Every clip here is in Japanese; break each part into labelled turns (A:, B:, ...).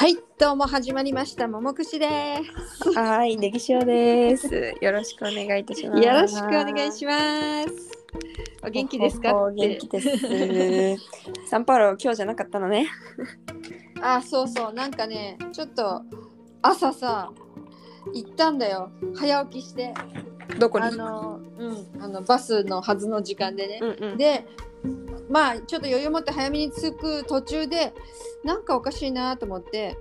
A: はい、どうも始まりました。ももくしです。
B: はい、ネギ塩です。よろしくお願いいたします。
A: よろしくお願いします。お元気ですか？
B: おお元気です。サンパウロ今日じゃなかったのね。
A: あ、そうそう、なんかね、ちょっと朝さ、行ったんだよ。早起きして、
B: どこに？
A: あの、うん、あのバスのはずの時間でね。
B: うんうん。
A: で、まあちょっと余裕持って早めに着く途中で、なんかおかしいなと思って、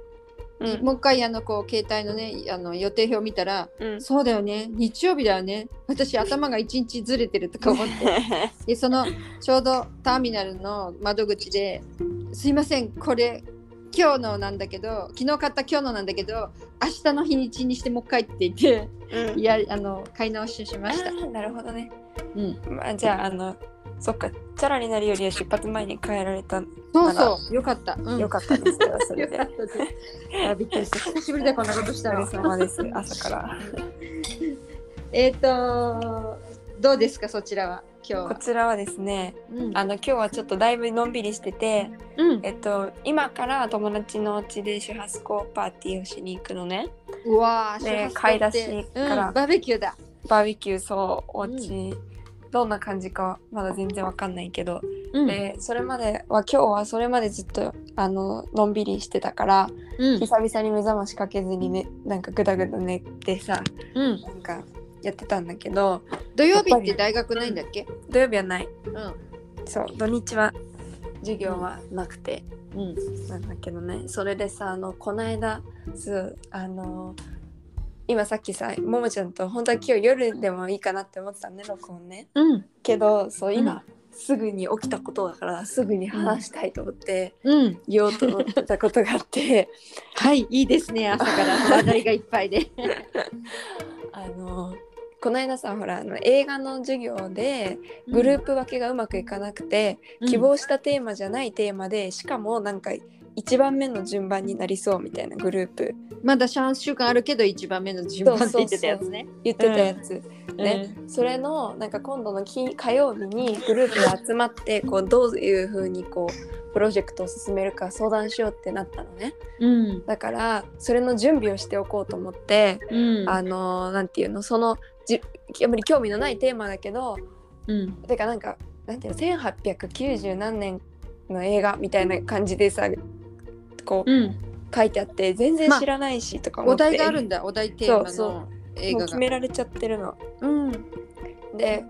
B: うん。
A: もう一回あのこう携帯のねあの予定表見たら、
B: うん。
A: そうだよね日曜日だよね私頭が一日ずれてるとか思って。でそのちょうどターミナルの窓口ですいませんこれ今日のなんだけど昨日買った今日のなんだけど明日の日にちにしてもう一回って言って
B: うん。
A: いやあの買い直ししました。
B: なるほどね。
A: うん、
B: まあじゃああのそっかチャラになるよりは出発前に帰られた。
A: そうそうよかった。うん、
B: よかったです。それはそれで。
A: よかったです。あびっくりした。久しぶりだよこんなことしたら
B: 様です。朝から。
A: えっ、とどうですかそちらは今日は？
B: こちらはですね、
A: うん
B: あの今日はちょっとだいぶのんびりしてて、
A: うん、
B: えっと今から友達の家でシュハスコパーティーをしに行くのね。
A: うわー、
B: 買い出しから
A: うん、バーベキューだ。
B: バーベキューそうお家、どんな感じかまだ全然わかんないけど、
A: うん。
B: でそれまでは今日はそれまでずっとあののんびりしてたから、
A: うん。
B: 久々に目覚ましかけずにねなんかぐだぐだ寝てさ
A: うん、
B: なんかやってたんだけど
A: 土曜日って大学ないんだっけ？
B: 土曜日はない。
A: うん、
B: そう土日は授業はなくて、
A: うん、
B: なんだけどねそれでさあのこの間そうあの今さっきさももちゃんと本当は今日夜でもいいかなって思ってたね録音ね。
A: うん、
B: けどそう今、
A: うん。
B: すぐに起きたことだからすぐに話したいと思って
A: うん、
B: 言おうと思ってたことがあって。
A: はい、いいですね。朝から。話題がいっぱいで。
B: あのこの間さほらあの映画の授業でグループ分けがうまくいかなくて、希望したテーマじゃないテーマでしかもなんか1番目の順番になりそうみたいなグループ。
A: まだ3週間あるけど一番目の順番って言ってたやつね。
B: 言ってたやつ、ね、それのなんか今度の金火曜日にグループで集まってこうどういうふうにこうプロジェクトを進めるか相談しようってなったのね。
A: うん、
B: だからそれの準備をしておこうと思って、
A: うん、
B: あのなんていうのそのじあんまり興味のないテーマだけど
A: うん、
B: てかなんかなんていうの1890何年の映画みたいな感じでさこう
A: うん、
B: 書いてあって全然知らないしとか思って、
A: お題があるんだ。お題テーマ
B: そう
A: の映画が。
B: 決められちゃってるの。
A: うん、
B: で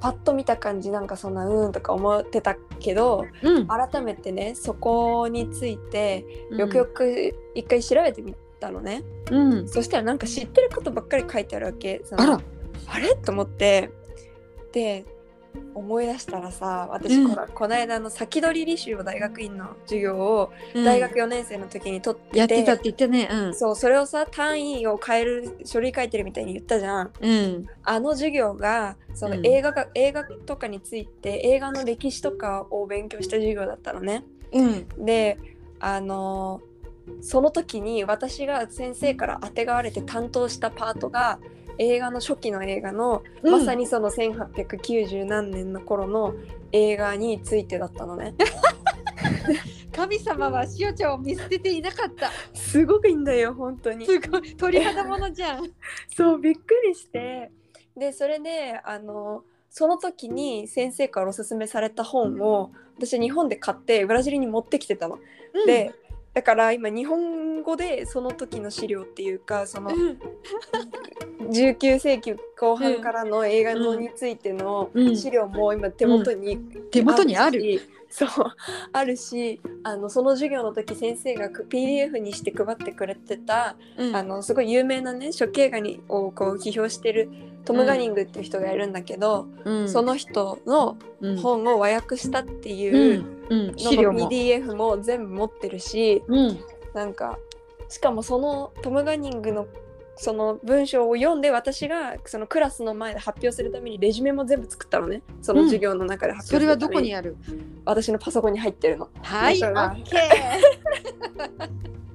B: パッと見た感じなんかそんなうーんとか思ってたけど
A: うん、
B: 改めてねそこについてよくよく一回調べてみたのね、
A: うん、
B: そしたらなんか知ってることばっかり書いてあるわけ。
A: あ
B: れ？と思って。で思い出したらさ私
A: うん
B: こ,、この間の先取り履修を大学院の授業を
A: うん
B: 大学4年生の時に取ってて、
A: やってたって言ってね。うん、
B: そうそれをさ単位を変える書類書いてるみたいに言ったじゃん。
A: うん、
B: あの授業がその
A: うん
B: 映画が、映画とかについて映画の歴史とかを勉強した授業だったのね。
A: うん、
B: であのその時に私が先生からあてがわれて担当したパートが映画の初期の映画の、
A: うん
B: まさにその1890何年の頃の映画についてだったのね。
A: 神様はしおちゃんを見捨てていなかった。
B: すごくいいんだよ本当に。
A: すごい鳥肌ものじゃん。
B: そうびっくりしてでそれであのその時に先生からおすすめされた本を私日本で買ってブラジルに持ってきてたの。でだから今日本語でその時の資料っていうかその
A: うん、
B: 19世紀後半からの映画のについての
A: うん。
B: 資料も今手元に
A: 手元にある。
B: しそうあるしあのその授業の時先生が PDF にして配ってくれてた
A: うん。
B: あのすごい有名なね処刑画にをこう批評してるトム・ガニングっていう人がいるんだけど、
A: うん。
B: その人の
A: うん
B: 本を和訳したって
A: う、
B: いうん
A: うん、
B: の
A: 資料も。
B: PDF も全部持ってるし
A: うん、
B: なんかしかもそのトム・ガニングのその文章を読んで私がそのクラスの前で発表するためにレジュメも全部作ったのね。その授業の中で発
A: それは
B: 表するために、
A: どこにある？
B: 私のパソコンに入ってるの。
A: はい、オ
B: だから
A: ッケー。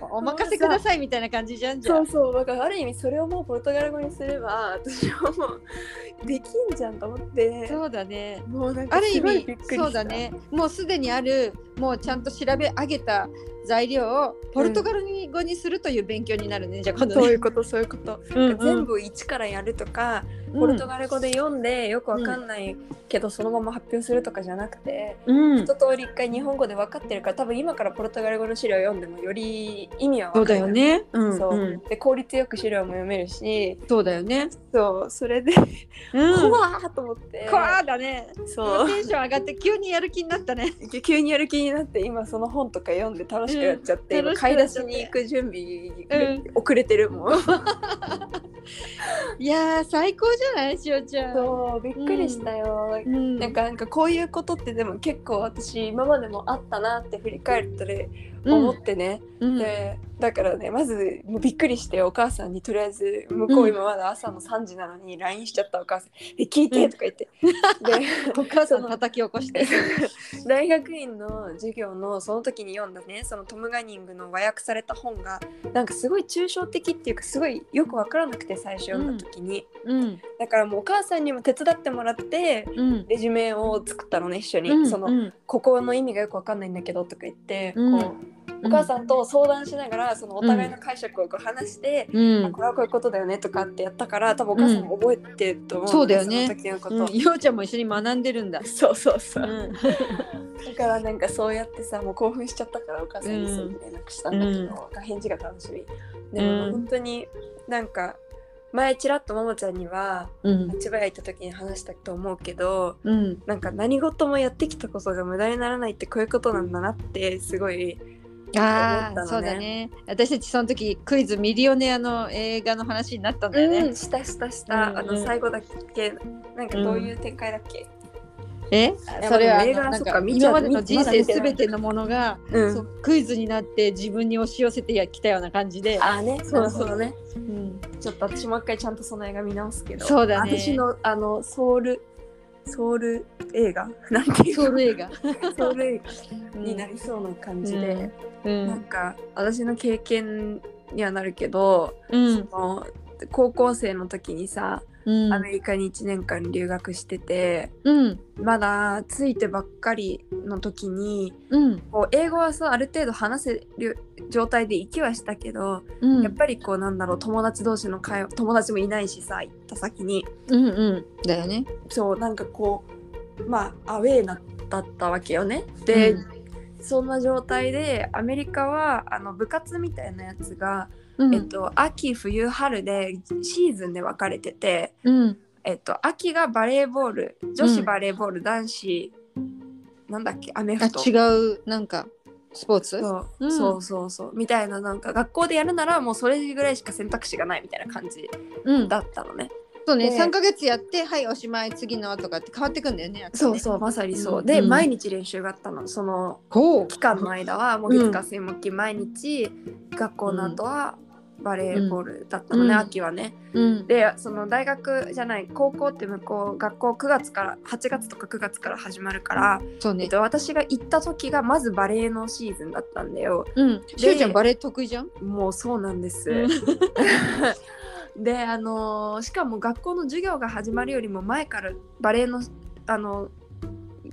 A: お任せくださいみたいな感じじゃんじゃ
B: そうそうだからある意味それをもうポルトガル語にすれば私はもうできんじゃんと思って。
A: そうだね。
B: もうなんか
A: ある意味そうだね。もうすでにあるもうちゃんと調べ上げた材料をポルトガル語にするという勉強になるね、じゃあ今度ね。
B: そういうことそういうこと、
A: うんうん。
B: 全部一からやるとか、ポルトガル語で読んでよくわかんないけどそのまま発表するとかじゃなくて、
A: うん。
B: 一通り一回日本語で分かってるから多分今からポルトガル語の資料読んでもより意味は
A: そうだ
B: 分かる
A: よね。うん
B: そう、
A: うん。
B: で効率よく資料も読めるし。
A: そうだよね。
B: そう。それで、
A: うん。
B: と思って。
A: 怖ーだね。
B: そう。
A: テンション上がって急にやる気になったね。
B: 急にやる気になって今その本とか読んで楽しくなっちゃって、
A: うん
B: 今買い出しに行く準備、
A: うん。
B: 遅れてるもん
A: いやー最高じゃないしおちゃん。
B: そうびっくりしたよ、
A: うん。
B: なんかなんかこういうことってでも結構私今までもあったなって振り返ったり
A: うん
B: 思ってね、
A: うん。
B: でだからねまずもうびっくりしてお母さんにとりあえず向こ
A: う
B: うん。今まだ朝の3時なのに LINE しちゃったお母さん「え聞いて」とか言って、
A: お母さん叩き起こして。
B: で 大学院の授業のその時に読んだねそのトム・ガニングの和訳された本がなんかすごい抽象的っていうかすごいよくわからなくて最初読んだ時に、
A: うん。
B: だからもうお母さんにも手伝ってもらって
A: うん。
B: レジュメを作ったのね一緒に、
A: うん。
B: その、
A: うん。
B: ここの意味がよくわかんないんだけどとか言って、
A: うん。
B: こうお母さんと相談しながらそのお互いの解釈をこう話して、
A: うん
B: あこれはこういうことだよねとかってやったから多分お母さんも覚えてると思う、
A: そうだよね
B: そのこと、
A: うん。ようちゃんも一緒に学んでるんだ。
B: そうそうそう、
A: うん。
B: だからなんかそうやってさもう興奮しちゃったからお母さんにすぐ連絡したんだけど、返事が楽しみでも
A: うん
B: 本当になんか前ちらっとももちゃんには
A: うん。
B: 千葉屋行った時に話したと思うけど
A: うん。
B: なんか何事もやってきたことが無駄にならないってこういうことなんだなってすごい
A: ああ、
B: ね。
A: そうだね。私たちその時クイズミリオネアの映画の話になったんだよね。
B: うん、したしたした、
A: うん
B: あの最後だっけ？なんかどういう展開だっけ、
A: え？
B: や
A: それは
B: 映画
A: か今までの人生すべてのものが、クイズになって自分に押し寄せてきたような感じで、
B: ああねそうそうね。
A: うん。
B: ちょっと私もう一回ちゃんとその映画見直すけど。
A: そうだね。
B: 私のあのソウルソウル映画？なんていう
A: ソウル映画。
B: ソウル映画になりそうな感じで、
A: うん。
B: なんか私の経験にはなるけど、
A: うん。
B: その高校生の時にさ
A: うん。
B: アメリカに1年間留学してて、
A: うん。
B: まだついてばっかりの時に
A: うん。
B: こう英語はさある程度話せる状態で行きはしたけど、
A: うん。
B: やっぱりこうなんだろう友達同士の会話友達もいないしさ行った先に。
A: うんうん。だよね。
B: そうなんかこうまあアウェーなだったわけよね。で、
A: うん
B: そんな状態でアメリカはあの部活みたいなやつが、
A: うん。
B: えっと、秋冬春でシーズンで分かれてて、
A: うん。
B: えっと、秋がバレーボール女子バレーボール、男子なんだっけアメ
A: あ
B: フト。
A: 違うなんかスポーツ？
B: そう,、
A: うん。
B: そうそうそう。みたいななんか学校でやるならもうそれぐらいしか選択肢がないみたいな感じ
A: うん。
B: だったのね。
A: そうね
B: で
A: 3ヶ月やってはいおしまい次のとかって変わってくんだよね
B: そうそうまさにそう、
A: うん。
B: で、
A: うん。
B: 毎日練習があったの。その期間の間はもう月火水木金毎日学校の後はバレーボールだったのね、
A: うん。
B: 秋はね。
A: うん。
B: でその大学じゃない高校って向こう学校9月から8月とか9月から始まるから、
A: そうね。
B: えっと、私が行った時がまずバレーのシーズンだったんだよ。
A: うん。しゅうちゃんバレー得意じゃん？
B: もうそうなんです。
A: うん
B: であのーしかも学校の授業が始まるよりも前からバレーのあの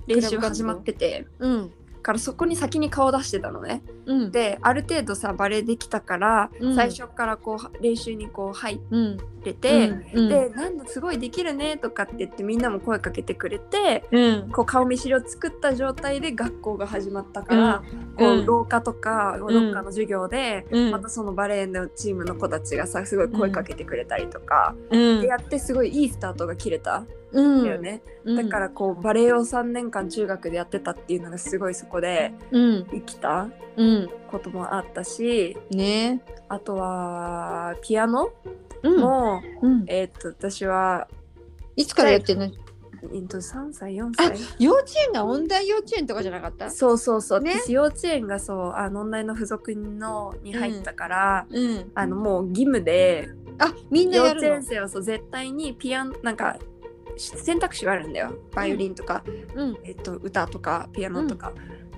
B: 練習が始まってて。
A: うん
B: からそこに先に顔出してたのね。
A: うん。
B: である程度さバレーできたから、
A: うん。
B: 最初からこう練習にこう入っ
A: うん。
B: てて、
A: うん。
B: でなんだすごいできるねとかって言ってみんなも声かけてくれて
A: うん。
B: こう顔見知りを作った状態で学校が始まったから、こ
A: う
B: うん。廊下とかどっかの授業で、
A: うん。
B: またそのバレーのチームの子たちがさすごい声かけてくれたりとか、
A: うん。
B: でやってすごいいいスタートが切れただよね、だからこうバレエを3年間中学でやってたっていうのがすごいそこで
A: うん。
B: 生きた
A: うん。
B: こともあったし
A: ね。
B: あとはピアノ
A: うん。
B: も、
A: うん。
B: えーっと私はい
A: つからやってんの？
B: えっと3歳4
A: あ
B: 歳
A: 幼稚園が音大幼稚園とかじゃなかった？
B: そうそうそう、
A: ね。
B: 私幼稚園がそうあの音大の付属のに入ったから、
A: うん。
B: あのもう義務で
A: あみんな
B: 幼稚園生はそう絶対にピアノなんか選択肢があるんだよ。バイオリンとか、
A: うん。
B: えっと、歌とかピアノとか、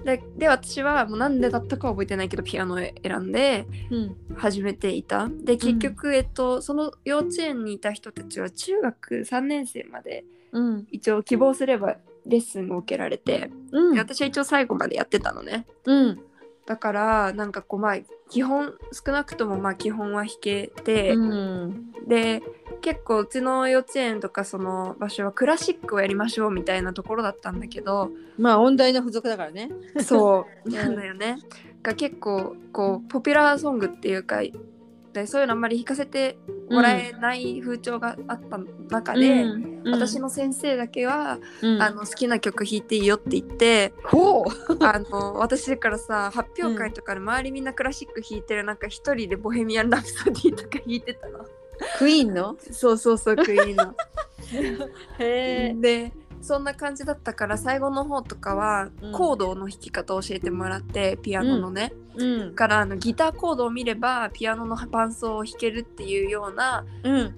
B: でで私はもうなんでだったかは覚えてないけどピアノを選んで
A: うん。
B: 始めていた。で結局、えっと、その幼稚園にいた人たちは中学3年生まで
A: うん。
B: 一応希望すればレッスンを受けられて。
A: うん。
B: で私は一応最後までやってたのね。
A: うん。
B: だからなんかこうまあ基本少なくともまあ基本は弾けて、
A: うん。
B: で結構うちの幼稚園とかその場所はクラシックをやりましょうみたいなところだったんだけど
A: まあ音大の付属だからね。
B: そう。
A: う ん
B: なんだよね。が結構こうポピュラーソングっていうかでそういうのあんまり弾かせてもらえない風潮があった中で、
A: うん。
B: 私の先生だけは、
A: うん。
B: あの好きな曲弾いていいよって言って
A: ほう。
B: あの私だからさ発表会とかで周りみんなクラシック弾いてる中一人で「ボヘミアン・ラプソディ」とか弾いてたの。
A: クイーンの？
B: そうそうそうクイーンの。
A: へ
B: でそんな感じだったから最後の方とかは
A: うん。
B: コードの弾き方を教えてもらってピアノのね、
A: うん。
B: からあのギターコードを見ればピアノの伴奏を弾けるっていうような
A: うん。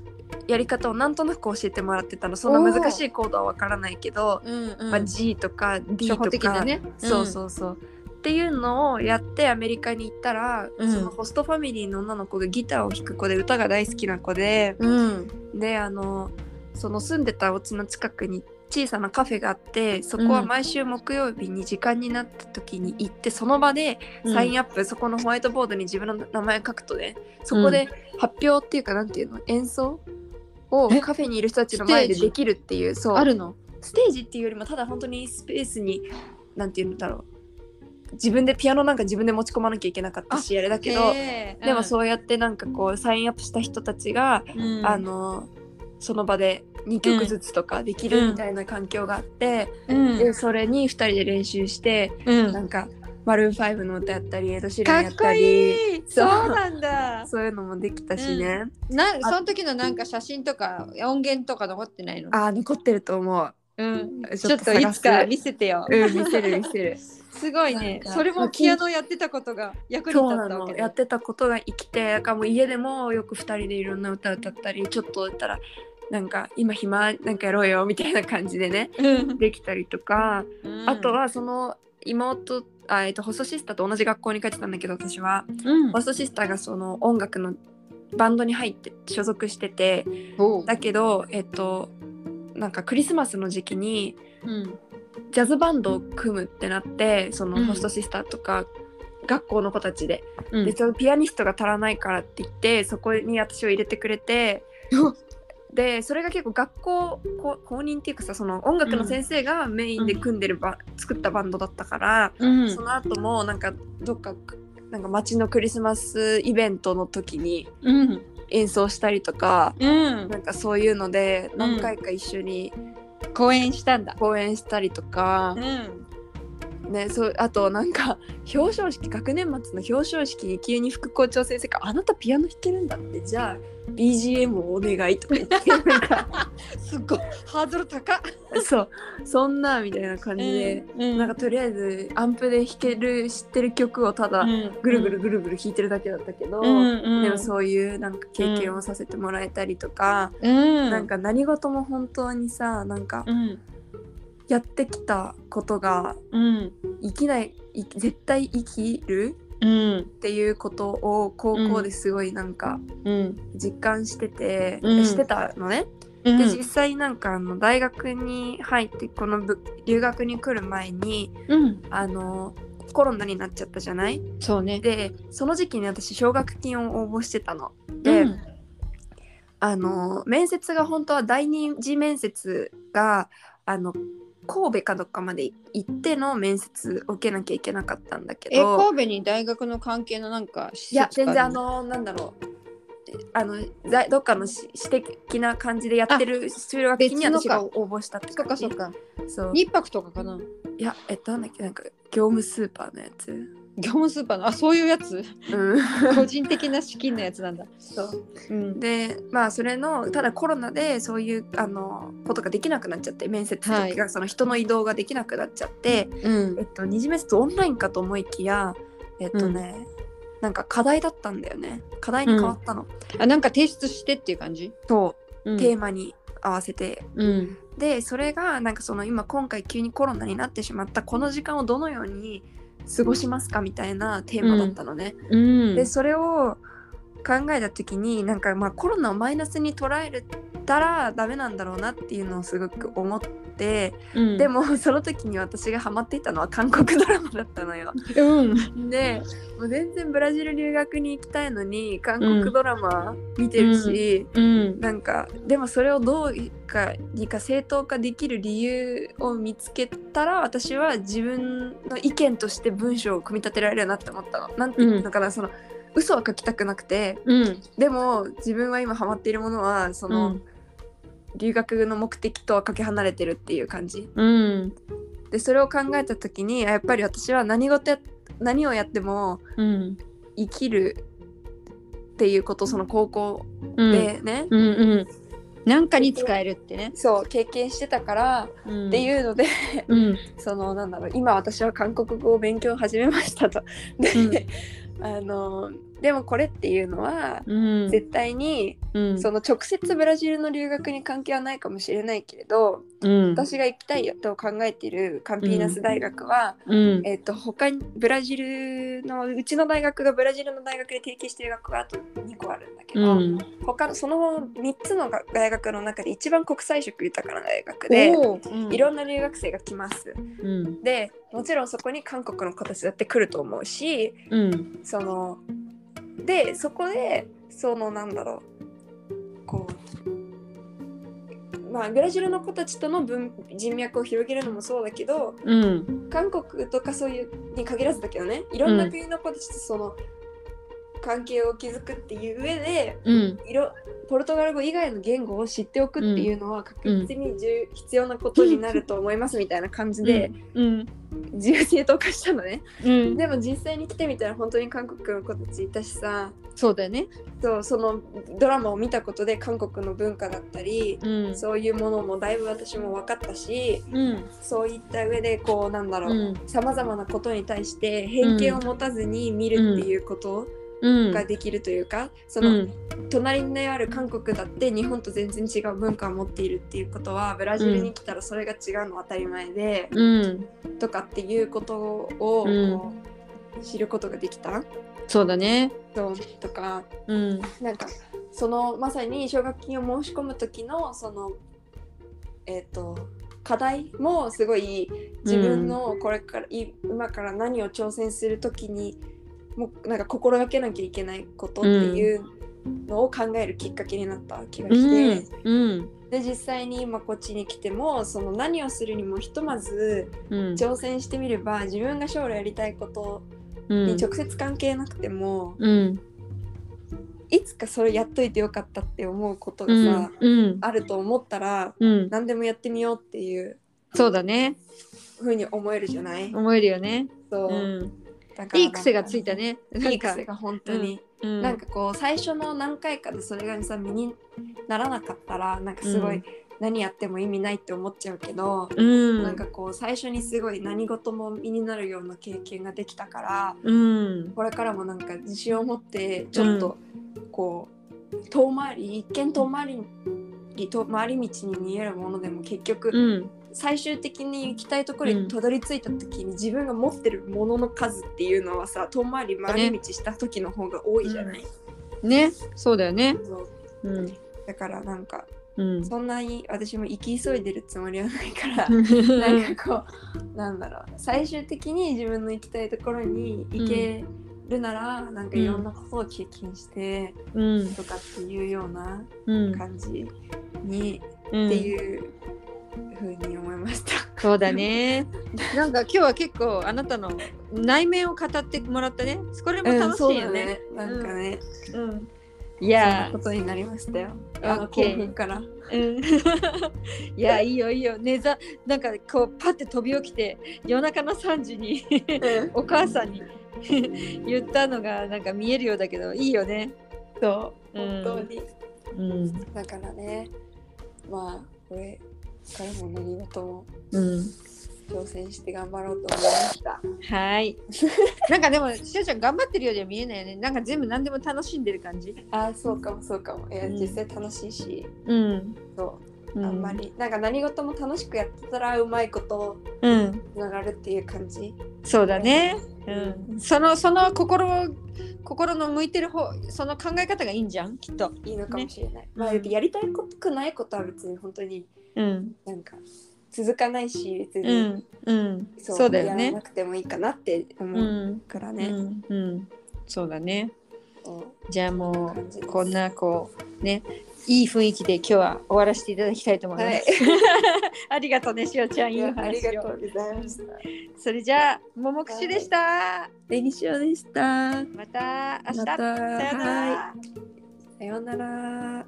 B: やり方をなんとなく教えてもらってたの。そんな難しいコードはわからないけど、
A: うんうん。
B: まあ、G とか D とか、
A: ね。
B: そうそうそう。っていうのをやってアメリカに行ったら、
A: うん。
B: そのホストファミリーの女の子がギターを弾く子で歌が大好きな子で、
A: うん。
B: であのその住んでたお家の近くに小さなカフェがあってそこは毎週木曜日に時間になった時に行ってその場でサインアップ、そこのホワイトボードに自分の名前書くとねそこで発表っていうかなんていうの演奏を
A: え？
B: カフェにいる人たちの前でできるっていうそう。
A: あるの？
B: ステージっていうよりもただ本当にスペースになんていうんだろう。自分でピアノなんか自分で持ち込まなきゃいけなかったしあれだけど
A: へー。
B: でもそうやってなんかこうサインアップした人たちが
A: うん。
B: あのその場で2曲ずつとかできるみたいな環境があって、
A: うん。
B: でそれに2人で練習して、
A: うん。
B: なんかマルーン5の歌やったりエド・シーランやっ
A: かっこ
B: たり
A: いい。
B: そ
A: そううなんだ。
B: そういうのもできたしね、
A: なその時のなんか写真とか音源とか残ってないの？
B: ああ残ってると思う。
A: うん。
B: ち
A: ちょっといつか見せてよ。
B: うん見せる見せる。
A: すごいね。それもピアノやってたことが役に立ったわけ
B: の。やってたことが生きてだからもう家でもよく2人でいろんな歌歌ったりちょっと歌ったらなんか今暇なんかやろうよみたいな感じでね
A: うん。
B: できたりとか、
A: うん。
B: あとはその妹あ、えっと、ホストシスターと同じ学校に通ってたんだけど私は。
A: うん。
B: ホストシスターがその音楽のバンドに入って所属しててだけどえっとなんかクリスマスの時期に
A: うん。
B: ジャズバンドを組むってなってその
A: うん。
B: ホストシスターとか学校の子たちで、
A: うん。
B: でそのピアニストが足らないからって言ってそこに私を入れてくれてでそれが結構学校こ公認っていうかさその音楽の先生がメインで組んでるバ、作ったバンドだったから、
A: うん。
B: その後もなんかどっかなんか街のクリスマスイベントの時に
A: うん。
B: 演奏したりとか、
A: うん。
B: なんかそういうので何回か一緒に
A: 公演したんだ。
B: 公演したりとか
A: う、ん
B: ね、そうあとなんか 表彰式学年末の表彰式に急に副校長先生が「あなたピアノ弾けるんだって。じゃあ BGM をお願い」とか言ってなんか。
A: すっごい。ハードル高っ。
B: そう。そんなみたいな感じで、
A: うん
B: なんかとりあえずアンプで弾ける知ってる曲をただぐるぐるぐるぐる弾いてるだけだったけど、
A: うん
B: でもそういうなんか経験をさせてもらえたりとか、
A: うん
B: なんか何事も本当にさなんか
A: うん
B: やってきたことが
A: うん。
B: 生きないい絶対生きる
A: うん。
B: っていうことを高校ですごいなんか
A: うん。
B: 実感してて、
A: うん。
B: してたのね。
A: うん。
B: で実際なんかあの大学に入ってこのぶ留学に来る前に
A: うん。
B: あのコロナになっちゃったじゃない？
A: そうね。
B: でその時期に私奨学金を応募してたの。で、
A: うん。
B: あの面接が本当は第二次面接があの神戸かどっかまで行っての面接を受けなきゃいけなかったんだけ
A: え
B: ど
A: 神戸に大学の関係のなんか施
B: いや全然あのなんだろうあのざどっかのし私的な感じでやってる修学金に私が応募したって
A: そっかそっか
B: そう。
A: 日泊とかかな？い
B: やえっとなんだっけなんか業務スーパーのやつ？
A: 業務スーパーのあそういうやつ？
B: うん。
A: 個人的な資金のやつなんだ。
B: そう。
A: うん。
B: でまあそれのただコロナでそういうあのことができなくなっちゃって面接
A: はい。
B: 時が、その人の移動ができなくなっちゃって、
A: うん。
B: えっと、二次面接オンラインかと思いきやえっとね、なんか課題だったんだよね。課題に変わったの、
A: あなんか提出してっていう感じ？
B: そう、
A: うん。
B: テーマに合わせて。
A: うん。
B: でそれがなんかその今今回急にコロナになってしまったこの時間をどのように過ごしますかみたいなテーマだったのね、
A: うん。
B: でそれを考えた時になんかまあコロナをマイナスに捉えるたらダメなんだろうなっていうのをすごく思って、
A: うん。
B: でもその時に私がハマっていたのは韓国ドラマだったのよ。
A: うん。
B: でもう全然ブラジル留学に行きたいのに韓国ドラマ見てるし、
A: うん。
B: なんかでもそれをどうにかにか正当化できる理由を見つけたら私は自分の意見として文章を組み立てられるなって思ったの。なんていうのかな、その嘘は書きたくなくて。
A: うん。
B: でも自分は今ハマっているものはその、
A: うん
B: 留学の目的とはかけ離れてるっていう感じ。
A: うん。
B: でそれを考えた時にあやっぱり私は何事や何をやっても
A: うん
B: 生きるっていうことその高校
A: うん。
B: でね、
A: うんうん。なんかに使えるってね。
B: そう経験してたから
A: うん。
B: っていうので、
A: うん。
B: そのなんだろう今私は韓国語を勉強を始めましたと。で、あのでもこれっていうのは
A: うん。
B: 絶対に
A: うん。
B: その直接ブラジルの留学に関係はないかもしれないけれど
A: うん。
B: 私が行きたいと考えているカンピーナス大学は、
A: うん。
B: えっと他にブラジルのうちの大学がブラジルの大学で提携している学校があと2個あるんだけ
A: う
B: ど、
A: ん。
B: 他のその3つのが大学の中で一番国際色豊かな大学でいろんな留学生が来ます。
A: うん。
B: でもちろんそこに韓国の子たちだって来ると思うし
A: うん。
B: そのでそこでそのなんだろう。こうまあブラジルの子たちとの文人脈を広げるのもそうだけど
A: うん。
B: 韓国とかそういうに限らずだけどねいろんな国の子たちとその関係を築くっていう上で
A: うん。
B: いろポルトガル語以外の言語を知っておくっていうのは確実に重必要なことになると思いますみたいな感じで
A: うん。
B: 自由正当化したのね。
A: うん。
B: でも実際に来てみたら本当に韓国の子たちいたしさ
A: そうだよね。
B: そうそのドラマを見たことで韓国の文化だったり
A: うん。
B: そういうものもだいぶ私も分かったし
A: うん。
B: そういった上でこうなんだろう
A: うん。
B: さまざまなことに対して偏見を持たずに見るっていうこと
A: うん
B: ができるというか、その、
A: うん。
B: 隣にある韓国だって日本と全然違う文化を持っているっていうことはブラジルに来たらそれが違うのは当たり前で、
A: うん。
B: とかっていうことを知ることができた？
A: そうだね。
B: そうとか
A: うん。
B: なんかそのまさに奨学金を申し込む時のそのえっ、と課題もすごい自分のこれから、い今から何を挑戦する時にもうなんか心がけなきゃいけないことっていうのを考えるきっかけになった気が
A: う
B: して、
A: んうん。
B: で実際に今こっちに来てもその何をするにもひとまず
A: うん。
B: 挑戦してみれば自分が将来やりたいこと
A: うん。
B: に直接関係なくても、
A: うん。
B: いつかそれやっといてよかったって思うことが
A: う
B: さ、
A: んうん。
B: あると思ったら
A: うん。
B: 何でもやってみようっていう
A: そうだね。
B: ふうに思えるじゃない、
A: 思えるよね。
B: そう。
A: うん
B: だから
A: いい癖がついたね。
B: いい
A: か
B: 癖が本当に、
A: うん
B: なんかこう最初の何回かでそれがさ身にならなかったらなんかすごい
A: うん。
B: 何やっても意味ないって思っちゃうけど、
A: うん。
B: なんかこう最初にすごい何事も身になるような経験ができたから
A: うん。
B: これからもなんか自信を持ってちょっとこう、遠回り一見遠回りと回り道に見えるものでも結局、
A: うん
B: 最終的に行きたいところにたどり着いた時に自分が持ってるものの数っていうのはさ遠回り回り道した時の方が多いじゃない、
A: ね。そうだよね。
B: そう
A: う。ん。
B: だからなんか
A: うん。
B: そんなに私も行き急いでるつもりはないからなんかこうなんだろう。最終的に自分の行きたいところに行けるなら、なんかいろんなことを経験して
A: うん。
B: とかっていうような
A: うん。
B: 感じに、
A: うん
B: っていうふうに思いました。
A: そうだね。なんか今日は結構あなたの内面を語ってもらったね。これも楽しいよね。
B: うんね。なんかね、
A: うん。い
B: いや
A: や
B: ことになりましたよ。あの興奮から。
A: うん、いやいいよいいよ寝ざなんかこうパッて飛び起きて夜中の3時にお母さんに 言ったのがなんか見えるようだけどいいよね。
B: そう、
A: うん
B: 本当に。
A: うん
B: だからね、まあ、これからも何事も
A: うん、
B: 挑戦して頑張ろうと思いました。
A: はい。なんかでもしおちゃん頑張ってるようには見えないよね。なんか全部何でも楽しんでる感じ？
B: ああ、そうかもそうかも。いや、
A: うん
B: 実際楽しいし、
A: うん。
B: そう、
A: うん
B: あんま。り、なんか何事も楽しくやってたらうまいこと
A: うん。
B: つながるっていう感じ？
A: そうだね。うん。そのその心心の向いてる方その考え方がいいんじゃん？きっと。
B: いいのかもしれない、まあ
A: うん
B: やりたいことくないことは別に本当に
A: うん。
B: なんか続かないし別
A: う
B: に、
A: ん。うん。そうだよね。
B: やらな。くてもいいかなって
A: う
B: 思うん。からね、
A: うん。うん。そうだね。
B: そう。
A: じゃあも
B: 感じです。
A: うこんなこうねいい雰囲気で今日は終わらせていただきたいと思います。
B: はい。
A: ありがとうねしおちゃん。いい
B: いやあり。がとうございました。
A: それじゃあももくしでした。
B: ベニシオでした。
A: また明日。
B: また
A: さよなら。
B: さようなら